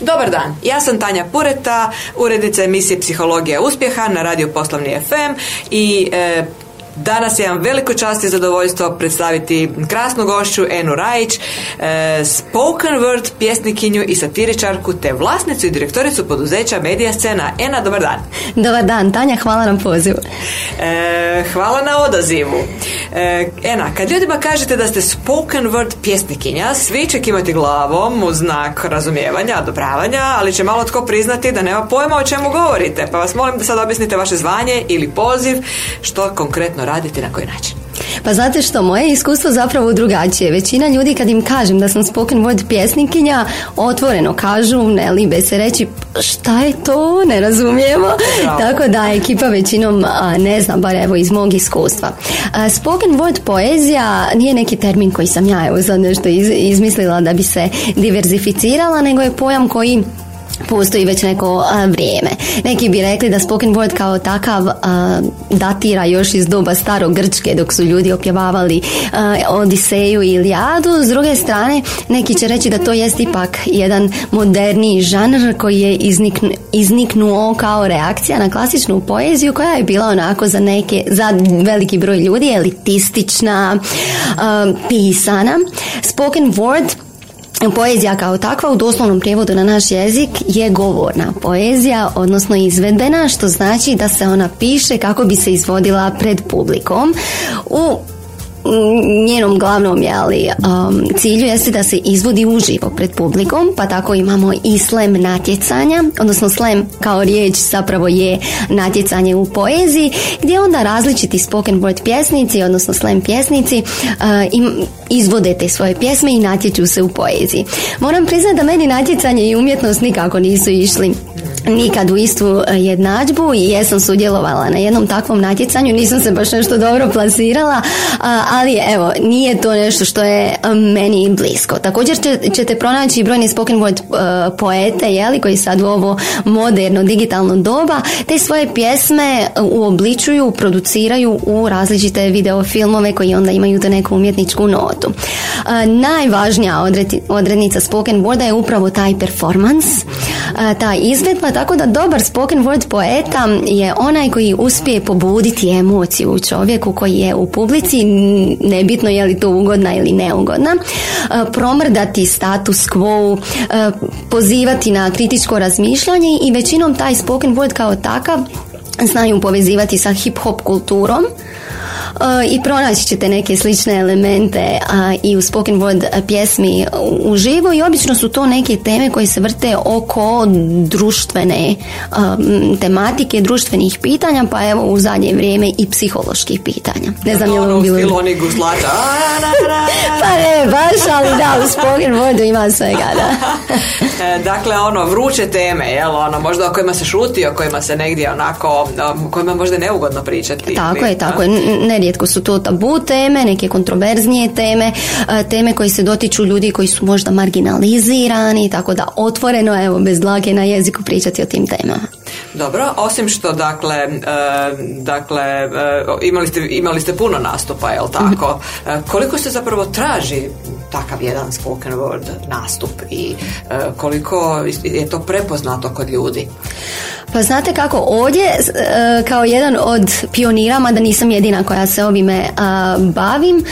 Dobar dan, ja sam Tanja Pureta, urednica emisije Psihologija uspjeha na Radio Poslovni FM i e, Danas je vam veliko čast i zadovoljstvo predstaviti krasnu gošću Enu Rajić, e, spoken word pjesnikinju i satiričarku te vlasnicu i direktoricu poduzeća Medija Scena. Ena, dobar dan. Dobar dan, Tanja, hvala nam pozivu. E, hvala na odazivu. E, Ena, kad ljudima kažete da ste spoken word pjesnikinja, svi će kimati glavom u znak razumijevanja, odobravanja, ali će malo tko priznati da nema pojma o čemu govorite. Pa vas molim da sad objasnite vaše zvanje ili poziv, što konkretno raditi na koji način? Pa znate što, moje iskustvo zapravo drugačije. Većina ljudi kad im kažem da sam spoken word pjesnikinja, otvoreno kažu, ne libe se reći šta je to, ne razumijemo. Tako da ekipa većinom ne znam, bar evo iz mog iskustva. Spoken word poezija nije neki termin koji sam ja evo sad nešto izmislila da bi se diverzificirala, nego je pojam koji postoji već neko vrijeme. Neki bi rekli da spoken word kao takav datira još iz doba starog Grčke dok su ljudi opjevavali Odiseju i Iliadu. S druge strane, neki će reći da to jest ipak jedan moderniji žanr koji je izniknuo kao reakcija na klasičnu poeziju koja je bila onako za neke, za veliki broj ljudi elitistična, pisana. Spoken word Poezija kao takva u doslovnom prijevodu na naš jezik je govorna poezija, odnosno izvedbena, što znači da se ona piše kako bi se izvodila pred publikom. U njenom glavnom jeli, um, cilju jeste da se izvodi uživo pred publikom, pa tako imamo i slam natjecanja, odnosno slam kao riječ zapravo je natjecanje u poeziji, gdje onda različiti spoken word pjesnici, odnosno slam pjesnici, uh, im, izvode te svoje pjesme i natječu se u poeziji. Moram priznati da meni natjecanje i umjetnost nikako nisu išli nikad u istu e, jednadžbu i jesam sudjelovala na jednom takvom natjecanju, nisam se baš nešto dobro plasirala, ali evo, nije to nešto što je e, meni blisko. Također ćete pronaći brojni spoken word e, poete, jeli, koji sad u ovo moderno digitalno doba, te svoje pjesme uobličuju, produciraju u različite videofilmove koji onda imaju to neku umjetničku notu. Najvažnija odrednica spoken worda je upravo taj performance, ta izvedba, tako da dobar spoken word poeta je onaj koji uspije pobuditi emociju u čovjeku koji je u publici, nebitno je li to ugodna ili neugodna, e, promrdati status quo, e, pozivati na kritičko razmišljanje i većinom taj spoken word kao takav znaju povezivati sa hip hop kulturom i pronaći ćete neke slične elemente i u spoken word pjesmi uživo i obično su to neke teme koje se vrte oko društvene tematike, društvenih pitanja, pa evo u zadnje vrijeme i psiholoških pitanja. Ne znam je li bilo... pa ne, baš, ali da, u spoken wordu ima svega, da. E, dakle, ono, vruće teme, jel, ono, možda o kojima se šuti, o kojima se negdje onako, o kojima možda neugodno pričati. Tako je, tako je. Ne nerijetko su to tabu teme, neke kontroverznije teme, e, teme koji se dotiču ljudi koji su možda marginalizirani, tako da otvoreno, evo, bez dlake na jeziku pričati o tim temama. Dobro, osim što dakle, e, dakle e, imali, ste, imali ste puno nastupa, jel tako? koliko se zapravo traži takav jedan spoken word nastup i koliko je to prepoznato kod ljudi? Pa znate kako, ovdje e, kao jedan od pionira, mada nisam jedina koja se ovime bavim,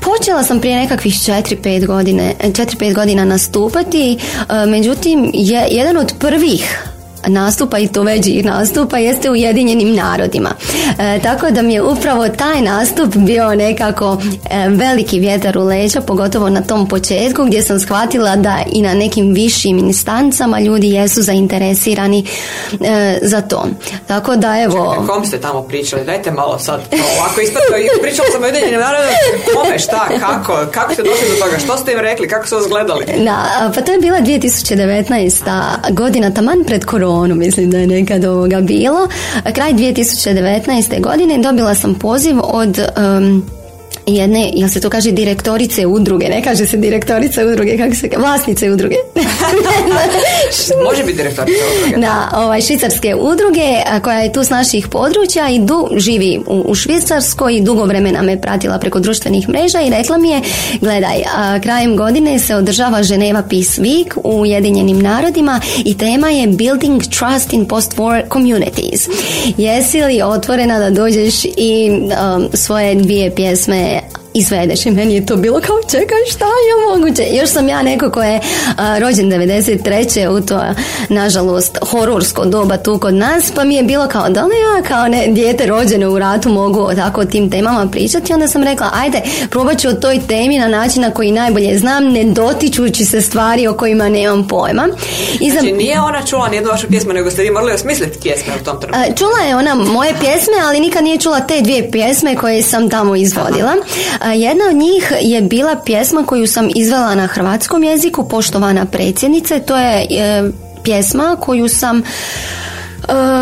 počela sam prije nekakvih 4-5 godine, 4-5 godina nastupati, međutim je jedan od prvih nastupa i to veđih nastupa jeste u Ujedinjenim narodima. E, tako da mi je upravo taj nastup bio nekako e, veliki vjetar u leđa, pogotovo na tom početku gdje sam shvatila da i na nekim višim instancama ljudi jesu zainteresirani e, za to. Tako da evo... Čekaj, kom ste tamo pričali? Dajte malo sad. Ovako ispratno, pričala sam o Ujedinjenim narodima, kome, šta, kako, kako ste došli do toga, što ste im rekli, kako su vas gledali? Da, pa to je bila 2019. godina, taman pred koronu onu mislim da je nekad ovoga bilo. Kraj 2019. godine dobila sam poziv od jedne, jel se to kaže direktorice udruge, ne kaže se direktorice udruge, kako se kaže, vlasnice udruge. Može biti direktorica udruge. Da, ovaj, švicarske udruge koja je tu s naših područja i du, živi u, u Švicarskoj i dugo vremena me pratila preko društvenih mreža i rekla mi je, gledaj, a, krajem godine se održava Ženeva Peace Week u Ujedinjenim narodima i tema je Building Trust in Post-War Communities. Jesi li otvorena da dođeš i um, svoje dvije pjesme izvedeš i meni je to bilo kao čekaj šta je moguće? Još sam ja neko ko je a, rođen 93. u to nažalost hororsko doba tu kod nas pa mi je bilo kao da li ja kao ne dijete rođene u ratu mogu tako o tim temama pričati? Onda sam rekla ajde probat ću o toj temi na način na koji najbolje znam ne dotičući se stvari o kojima nemam pojma. I znači nije ona čula nijednu vašu pjesmu nego ste vi morali osmisliti pjesme u tom trenutku. Čula je ona moje pjesme ali nikad nije čula te dvije pjesme koje sam tamo izvodila jedna od njih je bila pjesma koju sam izvela na hrvatskom jeziku, poštovana predsjednice. To je e, pjesma koju sam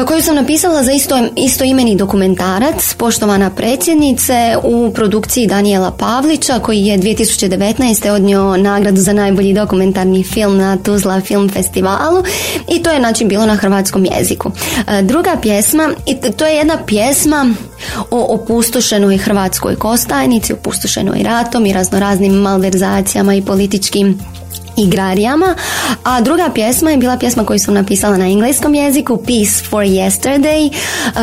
koju sam napisala za isto, imeni dokumentarac Poštovana predsjednice u produkciji Daniela Pavlića koji je 2019. odnio nagradu za najbolji dokumentarni film na Tuzla Film Festivalu i to je znači bilo na hrvatskom jeziku. Uh, druga pjesma, i to je jedna pjesma o opustošenoj hrvatskoj kostajnici, opustošenoj ratom i raznoraznim malverzacijama i političkim igrarijama, a druga pjesma je bila pjesma koju sam napisala na engleskom jeziku Peace for Yesterday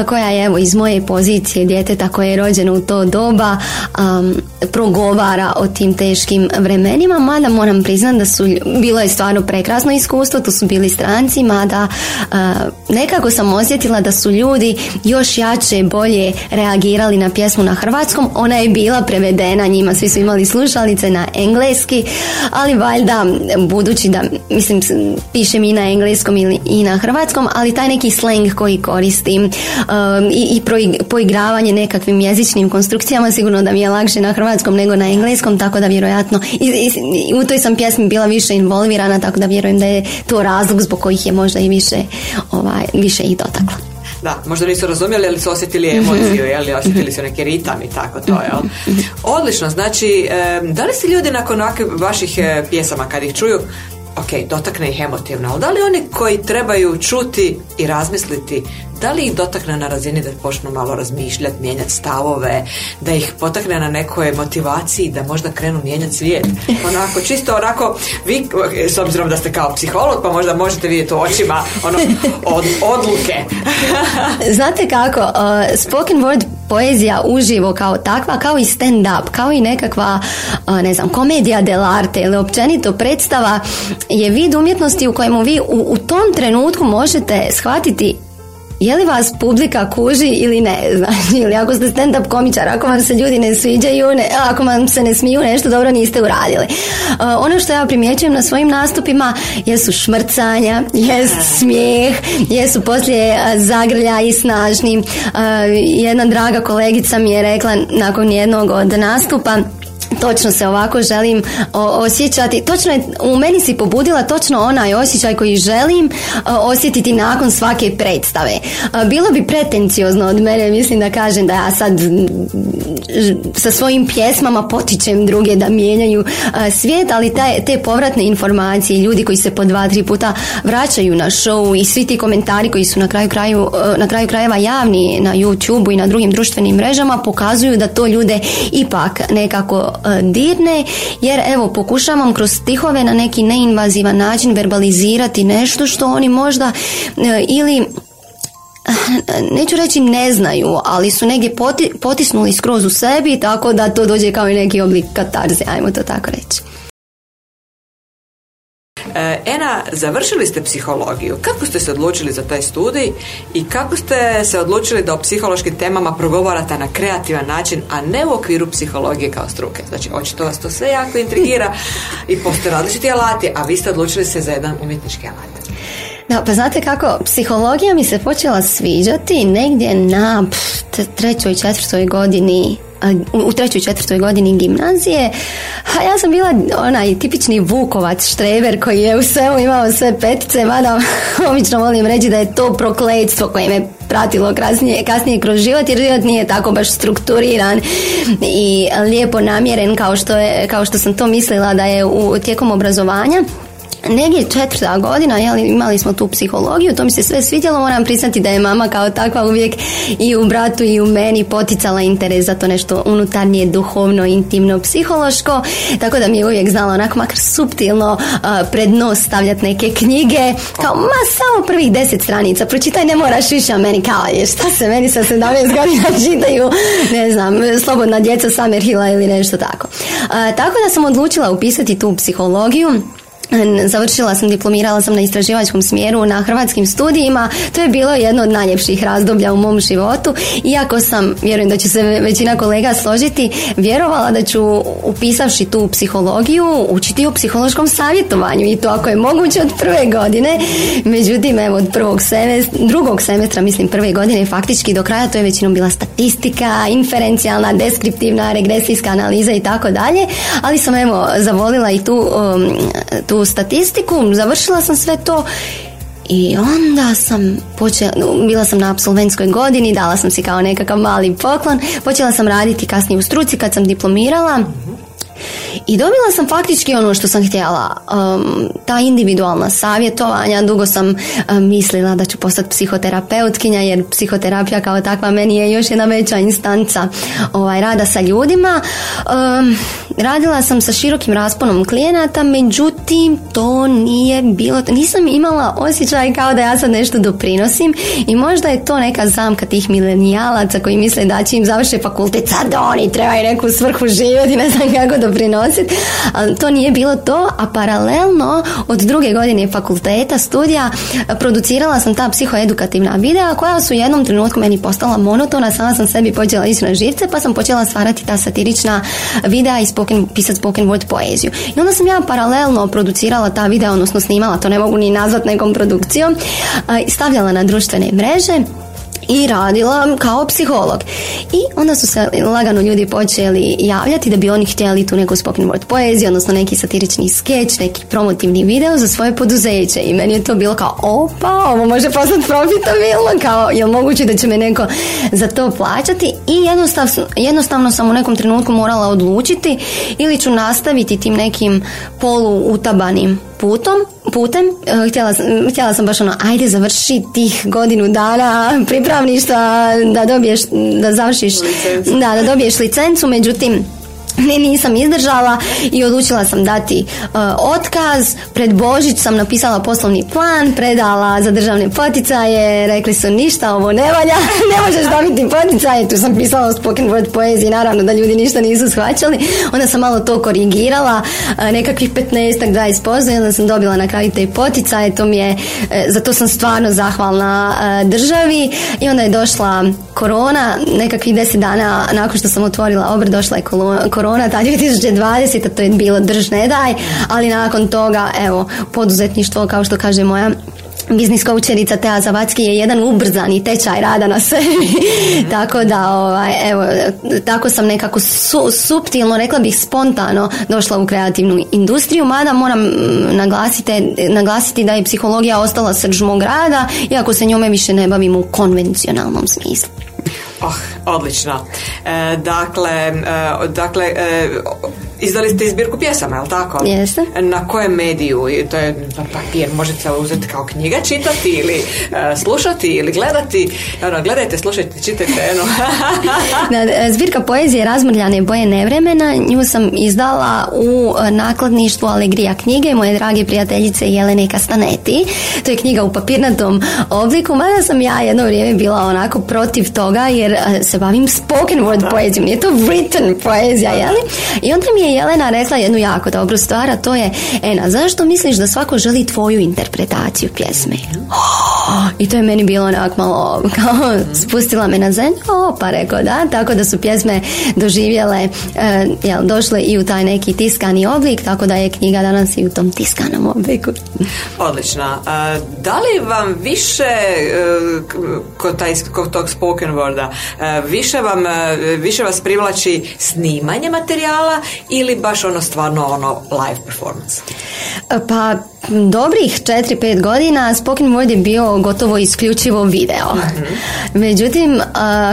koja je evo iz moje pozicije djeteta koje je rođeno u to doba um, progovara o tim teškim vremenima mada moram priznati da su bilo je stvarno prekrasno iskustvo to su bili stranci mada uh, nekako sam osjetila da su ljudi još jače bolje reagirali na pjesmu na hrvatskom. Ona je bila prevedena njima svi su imali slušalice na engleski ali valjda budući da, mislim, pišem i na engleskom ili i na hrvatskom, ali taj neki slang koji koristim um, i, i poigravanje nekakvim jezičnim konstrukcijama sigurno da mi je lakše na hrvatskom nego na engleskom, tako da vjerojatno i, i, u toj sam pjesmi bila više involvirana, tako da vjerujem da je to razlog zbog kojih je možda i više, ovaj, više ih dotakla. Da, možda nisu razumjeli, ali su osjetili emociju, jel, osjetili su neki ritam i tako to, jel. Odlično, znači, da li se ljudi nakon vaših e, pjesama, kad ih čuju, ok, dotakne ih emotivno, ali da li oni koji trebaju čuti i razmisliti da li ih dotakne na razini da počnu malo razmišljati, mijenjati stavove, da ih potakne na nekoj motivaciji da možda krenu mijenjati svijet. Onako, čisto onako, vi, s obzirom da ste kao psiholog, pa možda možete vidjeti u očima ono, od, odluke. Znate kako, uh, spoken word poezija uživo kao takva, kao i stand up, kao i nekakva, ne znam, komedija dell'arte ili općenito predstava je vid umjetnosti u kojemu vi u, u tom trenutku možete shvatiti je li vas publika kuži ili ne, znači, ili ako ste stand-up komičar, ako vam se ljudi ne sviđaju, ne, ako vam se ne smiju nešto dobro niste uradili. Uh, ono što ja primjećujem na svojim nastupima jesu šmrcanja, jest smijeh, jesu poslije zagrlja i snažni. Uh, jedna draga kolegica mi je rekla nakon jednog od nastupa točno se ovako želim osjećati. Točno je, u meni si pobudila točno onaj osjećaj koji želim osjetiti nakon svake predstave. bilo bi pretenciozno od mene, mislim da kažem da ja sad sa svojim pjesmama potičem druge da mijenjaju svijet, ali te, te povratne informacije, ljudi koji se po dva, tri puta vraćaju na show i svi ti komentari koji su na kraju, kraju, na kraju krajeva javni na YouTube i na drugim društvenim mrežama pokazuju da to ljude ipak nekako dirne jer evo pokušavam kroz stihove na neki neinvazivan način verbalizirati nešto što oni možda e, ili e, neću reći ne znaju, ali su negdje potisnuli skroz u sebi tako da to dođe kao i neki oblik katarze, ajmo to tako reći. E, Ena, završili ste psihologiju. Kako ste se odlučili za taj studij i kako ste se odlučili da o psihološkim temama progovarate na kreativan način, a ne u okviru psihologije kao struke? Znači, očito vas to sve jako intrigira i postoje različiti alati, a vi ste odlučili se za jedan umjetnički alat. Da, pa znate kako, psihologija mi se počela sviđati negdje na trećoj, četvrtoj godini u trećoj četvrtoj godini gimnazije, a ja sam bila onaj tipični Vukovac štreber koji je u svemu imao sve petice, mada obično volim reći da je to prokletstvo koje me pratilo kasnije, kasnije kroz život jer život nije tako baš strukturiran i lijepo namjeren kao što, je, kao što sam to mislila da je u, tijekom obrazovanja negdje četvrta godina, jeli, imali smo tu psihologiju, to mi se sve svidjelo, moram priznati da je mama kao takva uvijek i u bratu i u meni poticala interes za to nešto unutarnje, duhovno, intimno, psihološko, tako da mi je uvijek znala onako makar subtilno uh, pred nos stavljati neke knjige, kao ma samo prvih deset stranica, pročitaj ne moraš više, a meni kao je šta se meni sa 17 godina čitaju, ne znam, slobodna djeca Samerhila ili nešto tako. Uh, tako da sam odlučila upisati tu psihologiju Završila sam, diplomirala sam na istraživačkom smjeru na hrvatskim studijima. To je bilo jedno od najljepših razdoblja u mom životu. Iako sam, vjerujem da će se većina kolega složiti, vjerovala da ću upisavši tu psihologiju učiti o psihološkom savjetovanju i to ako je moguće od prve godine. Međutim, evo od prvog semestra, drugog semestra, mislim prve godine, faktički do kraja to je većinom bila statistika, inferencijalna, deskriptivna, regresijska analiza i tako dalje. Ali sam evo zavolila i tu, um, tu statistiku, završila sam sve to i onda sam počela, bila sam na absolventskoj godini, dala sam si kao nekakav mali poklon, počela sam raditi kasnije u struci kad sam diplomirala i dobila sam faktički ono što sam htjela, um, ta individualna savjetovanja, dugo sam um, mislila da ću postati psihoterapeutkinja jer psihoterapija kao takva meni je još jedna veća instanca ovaj, rada sa ljudima. Um, radila sam sa širokim rasponom klijenata, međutim to nije bilo, nisam imala osjećaj kao da ja sad nešto doprinosim i možda je to neka zamka tih milenijalaca koji misle da će im završe fakultet, sad oni trebaju neku svrhu živjeti, ne znam kako doprinositi, ali to nije bilo to, a paralelno od druge godine fakulteta, studija, producirala sam ta psihoedukativna videa koja su u jednom trenutku meni postala monotona, sama sam sebi počela ići na živce, pa sam počela stvarati ta satirična videa i spoken, pisati spoken word poeziju. I onda sam ja paralelno producirala ta videa, odnosno snimala, to ne mogu ni nazvat nekom produkcijom, stavljala na društvene mreže i radila kao psiholog. I onda su se lagano ljudi počeli javljati da bi oni htjeli tu neku spoken word poeziju, odnosno neki satirični skeč, neki promotivni video za svoje poduzeće. I meni je to bilo kao, opa, ovo može postati profitabilno, kao, jel moguće da će me neko za to plaćati? I jednostavno, jednostavno sam u nekom trenutku morala odlučiti ili ću nastaviti tim nekim polu utabanim putom, putem, e, htjela, htjela sam baš ono, ajde završi tih godinu dana pripravništva da dobiješ, da završiš, da, da dobiješ licencu, međutim, ne, nisam izdržala i odlučila sam dati uh, otkaz. Pred Božić sam napisala poslovni plan, predala za državne poticaje, rekli su ništa, ovo ne valja, ne možeš dobiti poticaje. Tu sam pisala spoken word poeziji, naravno da ljudi ništa nisu shvaćali. Onda sam malo to korigirala, uh, nekakvih 15 20 pozdje, onda sam dobila na kraju te poticaje, to mi je, uh, za to sam stvarno zahvalna državi i onda je došla korona, nekakvih 10 dana nakon što sam otvorila obrt, došla je korona korona, ta 2020. to je bilo drž ne daj, ali nakon toga, evo, poduzetništvo, kao što kaže moja biznis koučerica Tea Zavacki je jedan ubrzani tečaj rada na sebi. tako da, ovaj, evo, tako sam nekako su, suptilno, rekla bih spontano došla u kreativnu industriju, mada moram naglasiti, naglasiti da je psihologija ostala srž mog rada, iako se njome više ne bavim u konvencionalnom smislu. Oh, odlično. E, dakle, e, dakle e, Izdali ste izbirku pjesama, je li tako? Jeste. Na kojem mediju? To je na papir, možete uzeti kao knjiga čitati ili uh, slušati ili gledati. Ono, gledajte, slušajte, čitajte. Eno. E, zbirka poezije Razmrljane boje nevremena, nju sam izdala u e, nakladništvu Alegrija knjige moje drage prijateljice Jelene Kastaneti. To je knjiga u papirnatom obliku, mada sam ja jedno vrijeme bila onako protiv toga jer se bavim spoken word poezijom, nije to written poezija, jeli? I onda mi je Jelena rekla jednu jako dobru stvar, a to je Ena, zašto misliš da svako želi tvoju interpretaciju pjesme? Oh, i to je meni bilo onak malo kao spustila me na zemlju, o, pa rekao da, tako da su pjesme doživjele, e, jel, došle i u taj neki tiskani oblik, tako da je knjiga danas i u tom tiskanom obliku. Odlično. da li vam više e, kod, taj, kod tog spoken worda, e, više, vam, više vas privlači snimanje materijala ili baš ono stvarno ono live performance? Pa dobrih 4-5 godina spoken word je bio gotovo isključivo video. Mhm. Međutim,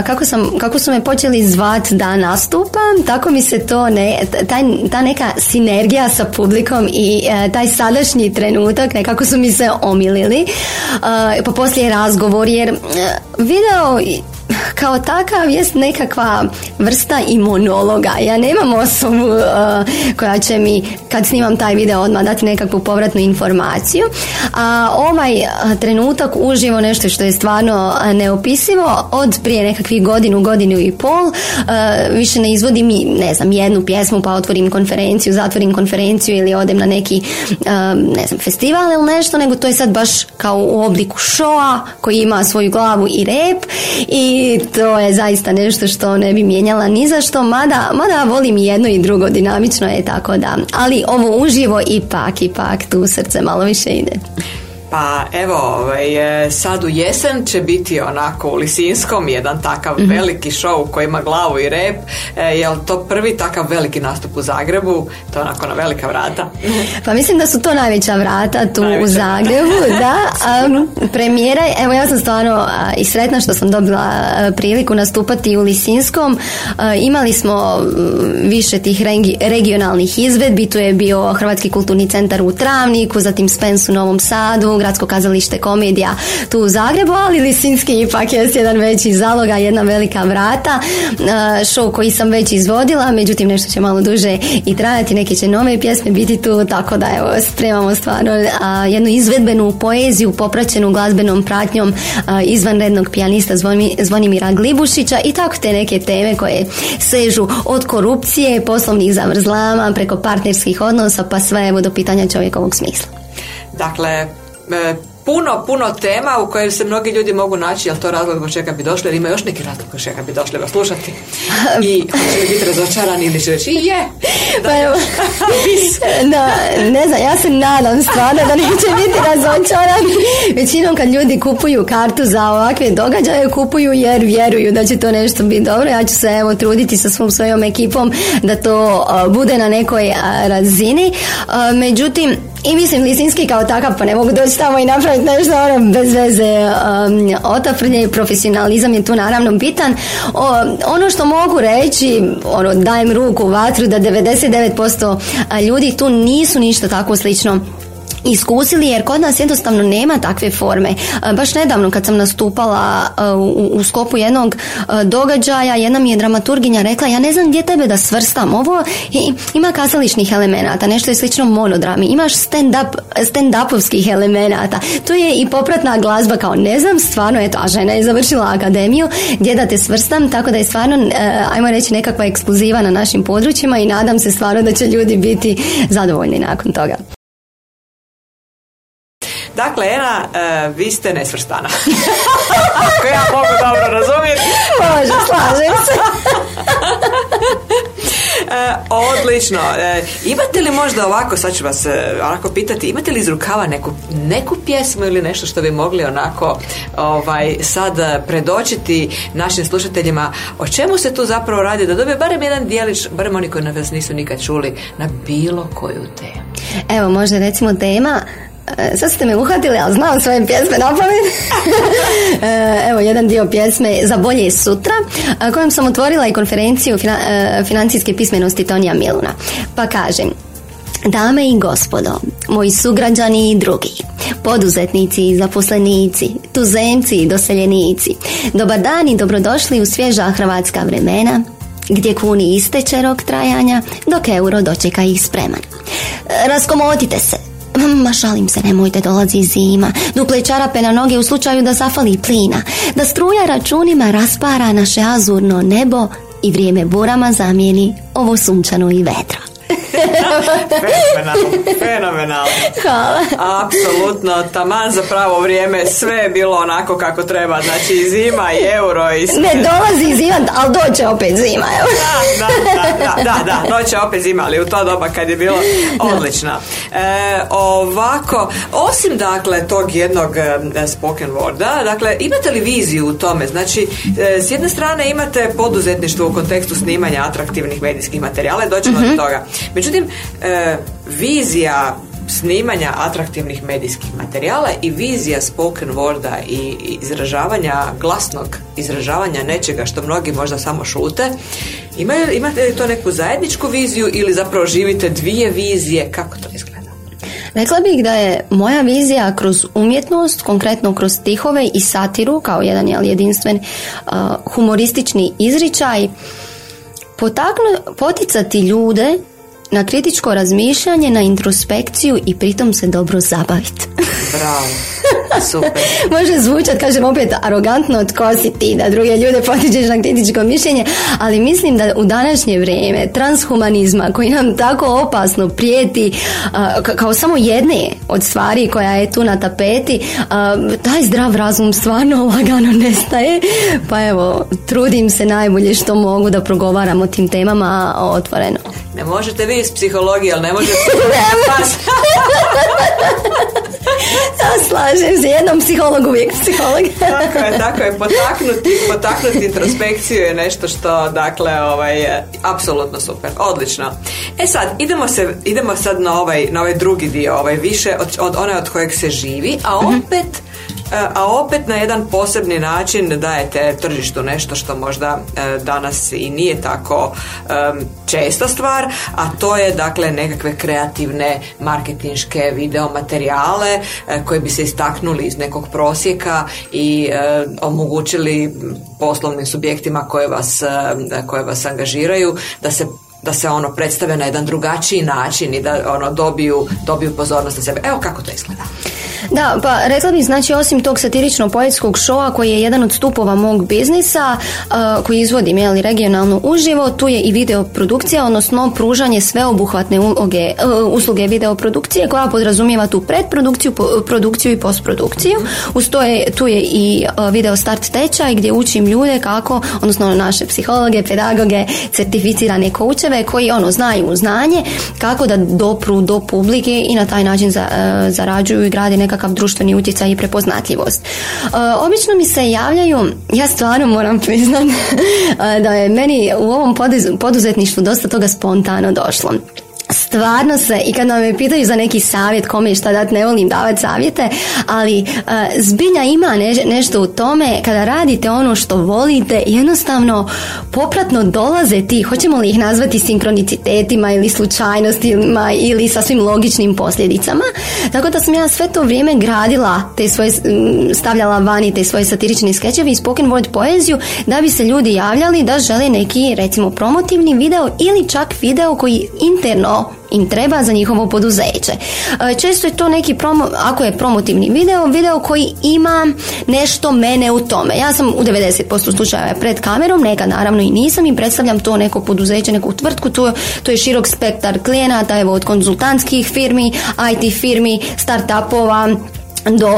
kako, sam, kako su me počeli zvat da nastupam, tako mi se to ne, taj, ta neka sinergija sa publikom i e, taj sadašnji trenutak nekako su mi se omilili. Pa poslije razgovor jer e, video kao takav jest nekakva vrsta imunologa. Ja nemam osobu uh, koja će mi kad snimam taj video odmah dati nekakvu povratnu informaciju. A ovaj uh, trenutak uživo nešto što je stvarno uh, neopisivo od prije nekakvih godinu, godinu i pol više ne izvodim ne znam jednu pjesmu pa otvorim konferenciju, zatvorim konferenciju ili odem na neki ne znam festival ili nešto nego to je sad baš kao u obliku šoa koji ima svoju glavu i rep i to je zaista nešto što ne bi mijenjala ni za što, mada, mada volim jedno i drugo, dinamično je tako da, ali ovo uživo ipak, ipak tu srce malo više ide. Pa evo, ovaj, e, sad u jesen će biti onako u Lisinskom jedan takav mm veliki show koji ima glavu i rep. E, je li to prvi takav veliki nastup u Zagrebu? To je onako na velika vrata. Pa mislim da su to najveća vrata tu u Zagrebu, da. premijera, evo ja sam stvarno i sretna što sam dobila priliku nastupati u Lisinskom. imali smo više tih regionalnih izvedbi, tu je bio Hrvatski kulturni centar u Travniku, zatim Spens u Novom Sadu, gradsko kazalište komedija tu u Zagrebu, ali Lisinski ipak je jedan veći zaloga, jedna velika vrata. Show koji sam već izvodila, međutim nešto će malo duže i trajati, neke će nove pjesme biti tu, tako da evo, spremamo stvarno jednu izvedbenu poeziju popraćenu glazbenom pratnjom izvanrednog pijanista Zvonimira Glibušića i tako te neke teme koje sežu od korupcije, poslovnih zavrzlama, preko partnerskih odnosa, pa sve evo do pitanja čovjekovog smisla. Dakle, E, puno, puno tema u kojoj se mnogi ljudi mogu naći, jel to razlog zbog čega bi došli, ili ima još neki razlog zbog čega bi došli vas slušati. I hoće li biti razočarani ili će reći, je! Da, pa da, ne znam, ja se nadam stvarno da neće biti razočarani. Većinom kad ljudi kupuju kartu za ovakve događaje, kupuju jer vjeruju da će to nešto biti dobro. Ja ću se evo truditi sa svom svojom ekipom da to bude na nekoj razini. međutim, i mislim Lisinski kao takav pa ne mogu doći tamo i napraviti nešto ono, bez veze um, otafrlje i profesionalizam je tu naravno bitan. Ono što mogu reći ono dajem ruku u vatru da 99% ljudi tu nisu ništa tako slično iskusili jer kod nas jednostavno nema takve forme. E, baš nedavno kad sam nastupala e, u, u skopu jednog e, događaja, jedna mi je dramaturginja rekla ja ne znam gdje tebe da svrstam. Ovo ima kazališnih elemenata, nešto je slično monodrami. Imaš stand-up, stand-upovskih elemenata. Tu je i popratna glazba kao ne znam stvarno, eto, a žena je završila akademiju, gdje da te svrstam, tako da je stvarno, ajmo reći, nekakva ekskluziva na našim područjima i nadam se stvarno da će ljudi biti zadovoljni nakon toga. Dakle, Ena, uh, vi ste nesvrstana. Ako ja mogu dobro razumjeti. Može, slažem se. E, odlično. E, imate li možda ovako, sad ću vas onako pitati, imate li iz rukava neku, neku pjesmu ili nešto što bi mogli onako ovaj, sad predočiti našim slušateljima o čemu se tu zapravo radi, da dobije barem jedan dijelić, barem oni koji nas nisu nikad čuli, na bilo koju temu. Evo, možda recimo tema E, sad ste me uhvatili, ali znam svoje pjesme na e, Evo jedan dio pjesme za bolje sutra, kojom sam otvorila i konferenciju e, financijske pismenosti Tonija Miluna. Pa kažem, Dame i gospodo, moji sugrađani i drugi, poduzetnici i zaposlenici, tuzemci i doseljenici, dobar dan i dobrodošli u svježa hrvatska vremena, gdje kuni isteče rok trajanja, dok euro dočeka ih spreman. Raskomotite se, Ma šalim se, nemojte dolazi zima. Duple čarape na noge u slučaju da zafali plina. Da struja računima raspara naše azurno nebo i vrijeme burama zamijeni ovo sunčano i vedro. Fenomenalno, fenomenalno. Hvala. Apsolutno, taman za pravo vrijeme, sve je bilo onako kako treba, znači i zima i euro i sve. Ne dolazi zima, ali doće opet zima. Evo. Da, da, da, da, da, doće opet zima, ali u to doba kad je bilo odlično. E, ovako, osim dakle tog jednog e, spoken worda, dakle imate li viziju u tome? Znači, e, s jedne strane imate poduzetništvo u kontekstu snimanja atraktivnih medijskih materijala i doćemo do Mhm. toga. Međutim, e, vizija snimanja atraktivnih medijskih materijala i vizija spoken worda i izražavanja glasnog izražavanja nečega što mnogi možda samo šute imaju, imate li to neku zajedničku viziju ili zapravo živite dvije vizije kako to izgleda? Rekla bih da je moja vizija kroz umjetnost, konkretno kroz stihove i satiru, kao jedan jel, jedinstven uh, humoristični izričaj, potaknu, poticati ljude na kritičko razmišljanje, na introspekciju i pritom se dobro zabaviti. Bravo, super. Može zvučat, kažem opet, arogantno tko si ti da druge ljude potičeš na kritičko mišljenje, ali mislim da u današnje vrijeme transhumanizma koji nam tako opasno prijeti kao samo jedne od stvari koja je tu na tapeti, taj zdrav razum stvarno lagano nestaje. Pa evo, trudim se najbolje što mogu da progovaram o tim temama otvoreno. Ne možete vi iz psihologije, ali ne možete vas. Ja slažem se, jednom psiholog uvijek psiholog. tako je, tako je. Potaknuti, potaknuti introspekciju je nešto što, dakle, ovaj, je apsolutno super. Odlično. E sad, idemo, se, idemo sad na ovaj, na ovaj drugi dio, ovaj više od, od one od kojeg se živi, a opet a opet na jedan posebni način dajete tržištu nešto što možda e, danas i nije tako em, česta stvar, a to je dakle nekakve kreativne marketinške video materijale e, koji bi se istaknuli iz nekog prosjeka i e, omogućili poslovnim subjektima koje vas, e, koje vas angažiraju da se da se ono predstave na jedan drugačiji način i da ono dobiju, dobiju pozornost na sebe. Evo kako to izgleda. Da, pa rekla bih, znači osim tog satirično-poetskog šoa koji je jedan od stupova mog biznisa, uh, koji izvodim jeli, regionalno uživo, tu je i videoprodukcija, odnosno pružanje sveobuhvatne uloge, uh, usluge videoprodukcije koja podrazumijeva tu predprodukciju, po- produkciju i postprodukciju. Uz to je, tu je i uh, video start tečaj gdje učim ljude kako, odnosno naše psihologe, pedagoge, certificirane koučeve koji ono znaju znanje kako da dopru do publike i na taj način za, uh, zarađuju i grade nekakav društveni utjecaj i prepoznatljivost. Uh, obično mi se javljaju, ja stvarno moram priznat uh, da je meni u ovom poduz- poduzetništvu dosta toga spontano došlo. Stvarno se, i kad me pitaju za neki savjet, kome šta dati, ne volim davati savjete, ali uh, zbilja ima ne- nešto u tome kada radite ono što volite, jednostavno popratno dolaze ti, hoćemo li ih nazvati sinkronicitetima ili slučajnostima ili sasvim logičnim posljedicama. Tako da sam ja sve to vrijeme gradila te svoje, stavljala vani te svoje satirične skečeve i spoken word poeziju da bi se ljudi javljali da žele neki recimo promotivni video ili čak video koji interno im treba za njihovo poduzeće. E, Često je to neki promo, ako je promotivni video, video koji ima nešto mene u tome. Ja sam u 90% slučajeva pred kamerom, neka naravno i nisam i predstavljam to neko poduzeće, neku tvrtku, to, to je širok spektar klijenata, evo od konzultantskih firmi, IT firmi, startupova, do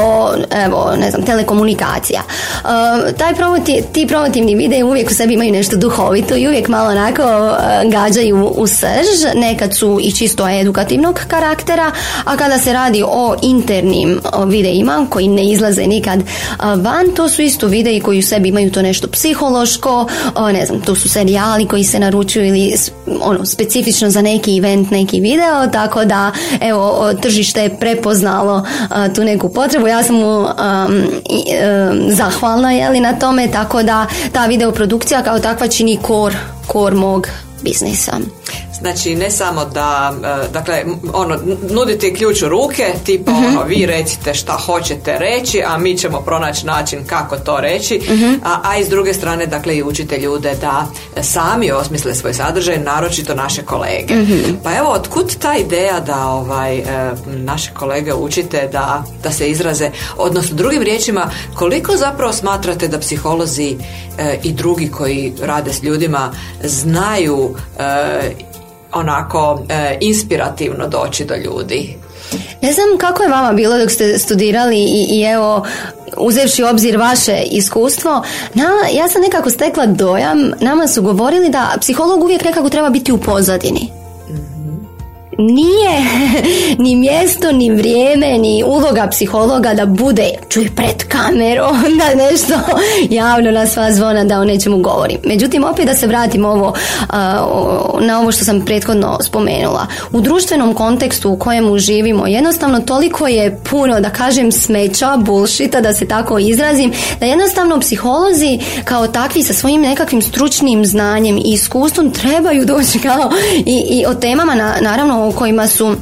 evo ne znam telekomunikacija. E, taj promoti, ti promotivni videi uvijek u sebi imaju nešto duhovito i uvijek malo onako e, gađaju u srž nekad su i čisto edukativnog karaktera a kada se radi o internim videima koji ne izlaze nikad e, van to su isto videi koji u sebi imaju to nešto psihološko. O, ne znam to su serijali koji se naručuju ili ono specifično za neki event neki video tako da evo tržište je prepoznalo tu neku potrebu ja sam mu um, um, zahvalna je li na tome tako da ta videoprodukcija kao takva čini kor, kor mog biznisa Znači, ne samo da, e, dakle, ono, n- nudite ključ u ruke, tipa Mhm. ono, vi recite šta hoćete reći, a mi ćemo pronaći način kako to reći, Mhm. a, a i s druge strane, dakle, i učite ljude da sami osmisle svoj sadržaj, naročito naše kolege. Mhm. Pa evo, otkud ta ideja da ovaj, e, naše kolege učite da, da se izraze, odnosno drugim riječima, koliko zapravo smatrate da psiholozi e, i drugi koji rade s ljudima znaju e, onako e, inspirativno doći do ljudi. Ne znam kako je vama bilo dok ste studirali i, i evo uzevši obzir vaše iskustvo, na, ja sam nekako stekla dojam, nama su govorili da psiholog uvijek nekako treba biti u pozadini nije ni mjesto, ni vrijeme, ni uloga psihologa da bude čuj pred kamerom, da nešto javno na sva zvona da o nečemu govori. Međutim, opet da se vratim ovo, na ovo što sam prethodno spomenula. U društvenom kontekstu u kojemu živimo, jednostavno toliko je puno, da kažem, smeća, bullshita, da se tako izrazim, da jednostavno psiholozi kao takvi sa svojim nekakvim stručnim znanjem i iskustvom trebaju doći kao i, i o temama, na, naravno, o kojima su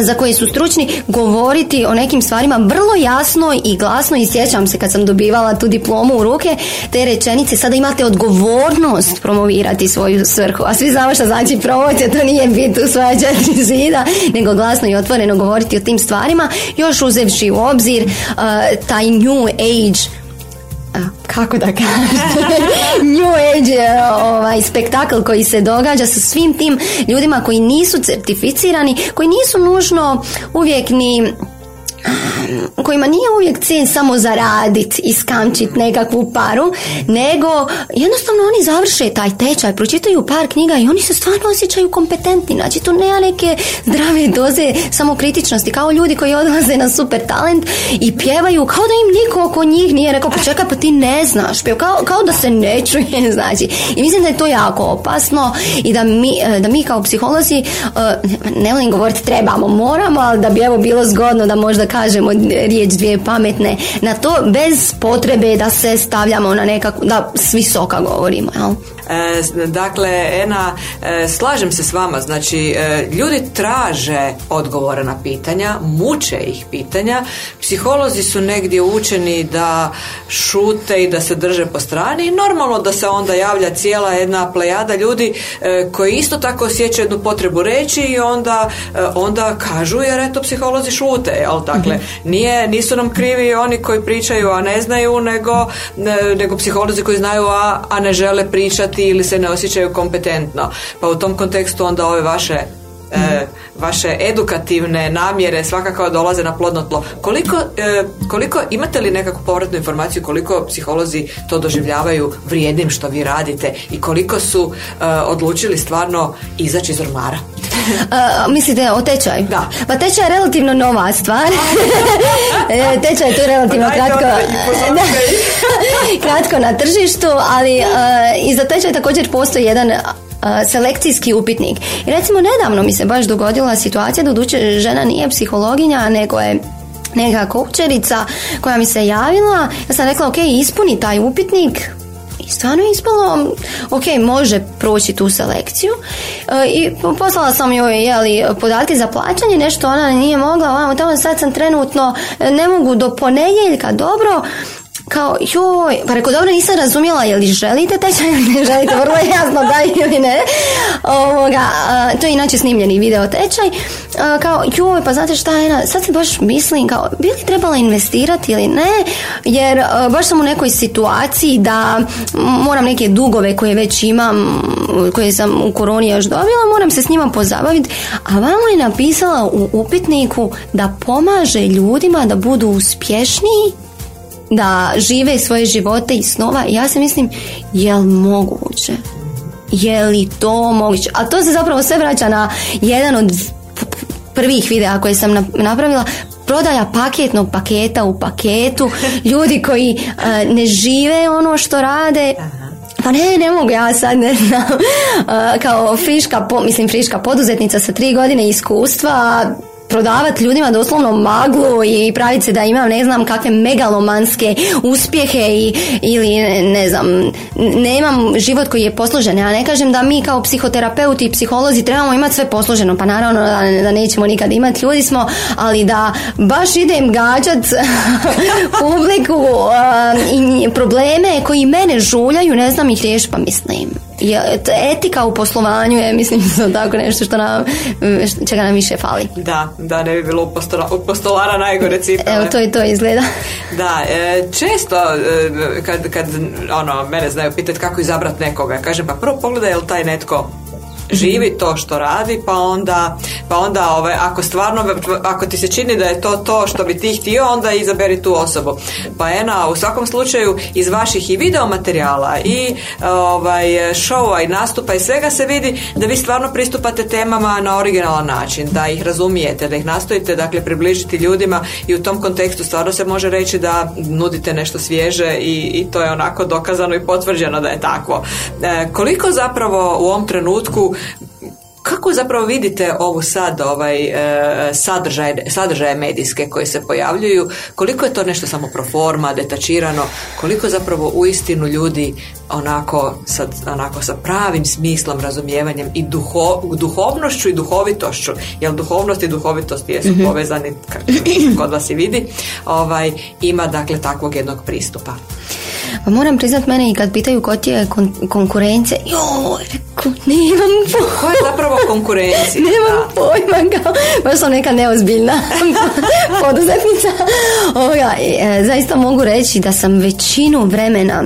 za koji su stručni govoriti o nekim stvarima vrlo jasno i glasno. I sjećam se kad sam dobivala tu diplomu u ruke te rečenice sada imate odgovornost promovirati svoju svrhu. A svi znamo što znači promocija to nije biti u svoja četiri zida nego glasno i otvoreno govoriti o tim stvarima još uzevši u obzir uh, taj new age kako da kažem, New Age ovaj, spektakl koji se događa sa svim tim ljudima koji nisu certificirani, koji nisu nužno uvijek ni kojima nije uvijek cilj samo zaradit i skamčit nekakvu paru, nego jednostavno oni završe taj tečaj, pročitaju par knjiga i oni se stvarno osjećaju kompetentni. Znači tu nema neke zdrave doze samokritičnosti, kao ljudi koji odlaze na super talent i pjevaju kao da im niko oko njih nije rekao, pa čekaj, pa ti ne znaš, kao, kao da se ne čuje, znači. I mislim da je to jako opasno i da mi, da mi kao psiholozi, eh, ne volim govoriti trebamo, moramo, ali da bi evo bilo zgodno da možda kažemo riječ dvije pametne na to bez potrebe da se stavljamo na nekako, da s visoka govorimo. Jel? E, dakle, Ena, e, slažem se s vama, znači e, ljudi traže odgovore na pitanja, muče ih pitanja, psiholozi su negdje učeni da šute i da se drže po strani i normalno da se onda javlja cijela jedna plejada ljudi koji isto tako osjećaju jednu potrebu reći i onda, onda kažu jer eto psiholozi šute, jel? Dakle, nije, nisu nam krivi oni koji pričaju, a ne znaju, nego, nego psiholozi koji znaju, a, a ne žele pričati ili se ne osjećaju kompetentno. Pa u tom kontekstu onda ove vaše e, vaše edukativne namjere svakako dolaze na plodno tlo. Koliko, e, koliko imate li nekakvu povratnu informaciju koliko psiholozi to doživljavaju vrijednim što vi radite i koliko su e, odlučili stvarno izaći iz ormara? Uh, mislite o tečaju? Da. Pa tečaj je relativno nova stvar. tečaj je tu relativno pa kratko, kratko na tržištu, ali uh, i za tečaj također postoji jedan selekcijski upitnik. I recimo nedavno mi se baš dogodila situacija da žena nije psihologinja, nego je neka koučerica koja mi se javila. Ja sam rekla, ok, ispuni taj upitnik, i stvarno je ispalo, ok, može proći tu selekciju e, i poslala sam joj jeli, podatke za plaćanje, nešto ona nije mogla, ovamo tamo sad sam trenutno, ne mogu do ponedjeljka, dobro, kao, joj, pa rekao, dobro, nisam razumjela, je li želite tečaj ili ne želite, vrlo jasno da ili ne. Ovoga, to je inače snimljeni video tečaj. kao, joj, pa znate šta je, sad se baš mislim, kao, bi li trebala investirati ili ne, jer baš sam u nekoj situaciji da moram neke dugove koje već imam, koje sam u koroni još dobila, moram se s njima pozabaviti, a vamo je napisala u upitniku da pomaže ljudima da budu uspješniji da žive svoje živote i snova ja se mislim jel moguće? Je li to moguće? A to se zapravo sve vraća na jedan od prvih videa koje sam napravila prodaja paketnog paketa u paketu. Ljudi koji e, ne žive ono što rade. Pa ne, ne mogu ja sad ne znam. E, kao friška, mislim friška poduzetnica sa tri godine iskustva prodavati ljudima doslovno maglu i praviti se da imam ne znam kakve megalomanske uspjehe i, ili ne znam nemam život koji je posložen. Ja ne kažem da mi kao psihoterapeuti i psiholozi trebamo imati sve posloženo. Pa naravno da, da nećemo nikad imati ljudi smo ali da baš idem gađat publiku um, i probleme koji mene žuljaju ne znam ih riješiti pa mislim etika u poslovanju je mislim tako nešto što nam, čega nam više fali. Da, da ne bi bilo u postolara najgore cipele. Evo to i to izgleda. Da, e, često e, kad, kad ono, mene znaju pitati kako izabrati nekoga, kažem pa prvo pogledaj je li taj netko živi to što radi, pa onda, pa onda ove, ako stvarno, ako ti se čini da je to to što bi ti htio, onda izaberi tu osobu. Pa ena, u svakom slučaju iz vaših i video materijala i ovaj, šova i nastupa i svega se vidi da vi stvarno pristupate temama na originalan način, da ih razumijete, da ih nastojite dakle približiti ljudima i u tom kontekstu stvarno se može reći da nudite nešto svježe i, i to je onako dokazano i potvrđeno da je takvo. E, koliko zapravo u ovom trenutku kako zapravo vidite ovu sad ovaj e, sadržaj, sadržaje medijske koji se pojavljuju, koliko je to nešto samo proforma, detačirano, koliko zapravo uistinu ljudi onako sa, onako sa pravim smislom, razumijevanjem i duho, duhovnošću i duhovitošću, jer duhovnost i duhovitost jesu mm povezani, kod vas i vidi, ovaj, ima dakle takvog jednog pristupa. Pa moram priznat mene i kad pitaju ko ti je kon- konkurencija, joj, rekao, nemam pojma. Ko je zapravo konkurencija? nemam da. pojma, kao, baš sam neka neozbiljna poduzetnica. Ovoga, e, zaista mogu reći da sam većinu vremena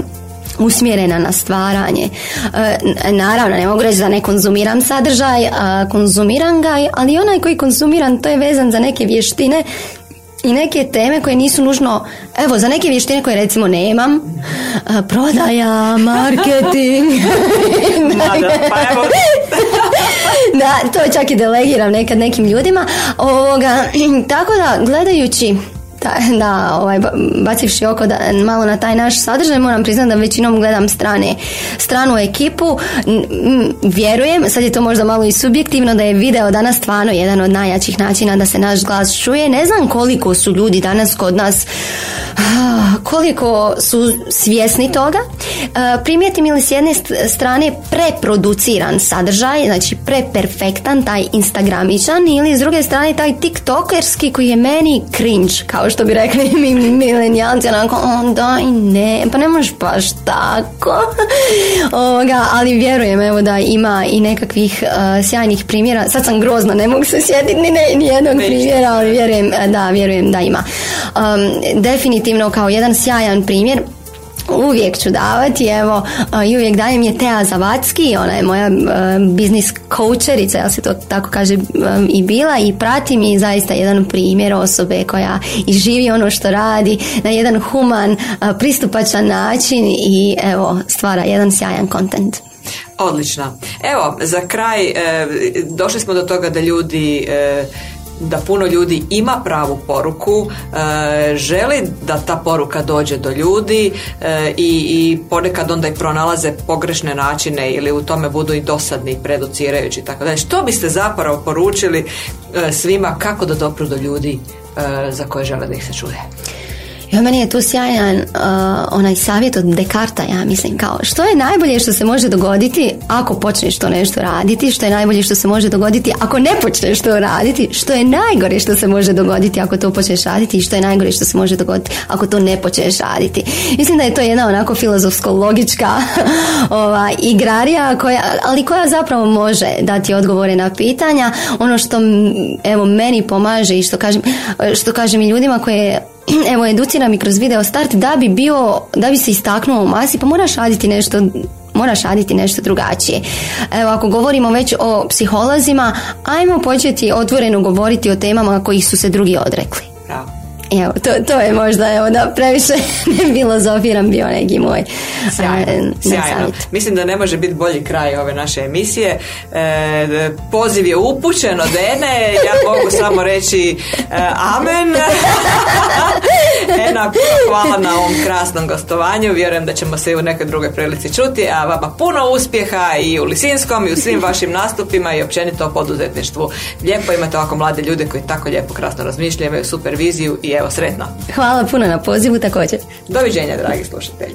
usmjerena na stvaranje. E, naravno, ne mogu reći da ne konzumiram sadržaj, konzumiram ga, ali onaj koji konzumiram to je vezan za neke vještine i neke teme koje nisu nužno, evo za neke vještine koje recimo nemam, prodaja, marketing. pa da, to čak i delegiram nekad nekim ljudima. Ovoga, tako da, gledajući da, ovaj, bacivši oko da, malo na taj naš sadržaj, moram priznati da većinom gledam strane, stranu ekipu. Vjerujem, sad je to možda malo i subjektivno, da je video danas stvarno jedan od najjačih načina da se naš glas čuje. Ne znam koliko su ljudi danas kod nas koliko su svjesni toga. Primijetim ili s jedne strane preproduciran sadržaj, znači preperfektan, taj instagramičan, ili s druge strane taj tiktokerski koji je meni cringe, kao što bi rekli mi milenijalci, onako, on daj ne, pa ne možeš baš tako. Ovoga, ali vjerujem evo da ima i nekakvih sjajnih primjera. Sad sam grozna, ne mogu se sjetiti ni, ni jednog primjera, ali vjerujem da, vjerujem da ima. Um, definitivno kao jedan sjajan primjer uvijek ću davati, evo i uvijek dajem je Tea Zavacki, ona je moja biznis coacherica, ja se to tako kaže i bila i pratim i zaista jedan primjer osobe koja i živi ono što radi na jedan human, pristupačan način i evo stvara jedan sjajan kontent. Odlično. Evo, za kraj e, došli smo do toga da ljudi e, da puno ljudi ima pravu poruku, e, želi da ta poruka dođe do ljudi e, i, i ponekad onda i pronalaze pogrešne načine ili u tome budu i dosadni i preducirajući tako da Što biste zapravo poručili e, svima kako da dopru do ljudi za koje žele da ih se čuje? I meni je tu sjajan uh, onaj savjet od Dekarta, ja mislim, kao što je najbolje što se može dogoditi ako počneš to nešto raditi, što je najbolje što se može dogoditi ako ne počneš to raditi, što je najgore što se može dogoditi ako to počneš raditi i što je najgore što se može dogoditi ako to ne počneš raditi. Mislim da je to jedna onako filozofsko-logička ova, igrarija, koja, ali koja zapravo može dati odgovore na pitanja. Ono što evo meni pomaže i što kažem, što kažem i ljudima koje evo educiram i kroz video start da bi bio, da bi se istaknuo u masi pa moraš raditi nešto moraš raditi nešto drugačije. Evo, ako govorimo već o psiholozima, ajmo početi otvoreno govoriti o temama kojih su se drugi odrekli. Evo, to, to je možda, evo, da previše ne filozofiram bio neki moj sjajno, sjajno. Mislim da ne može biti bolji kraj ove naše emisije. E, poziv je upućen od Ene, ja mogu samo reći e, amen. Ena, hvala na ovom krasnom gostovanju. Vjerujem da ćemo se i u nekoj drugoj prilici čuti, a vama puno uspjeha i u Lisinskom i u svim vašim nastupima i općenito o poduzetništvu. Lijepo imate ovako mlade ljude koji tako lijepo krasno razmišljaju, imaju superviziju i evo sretno. Hvala puno na pozivu također. Doviđenja dragi slušatelji.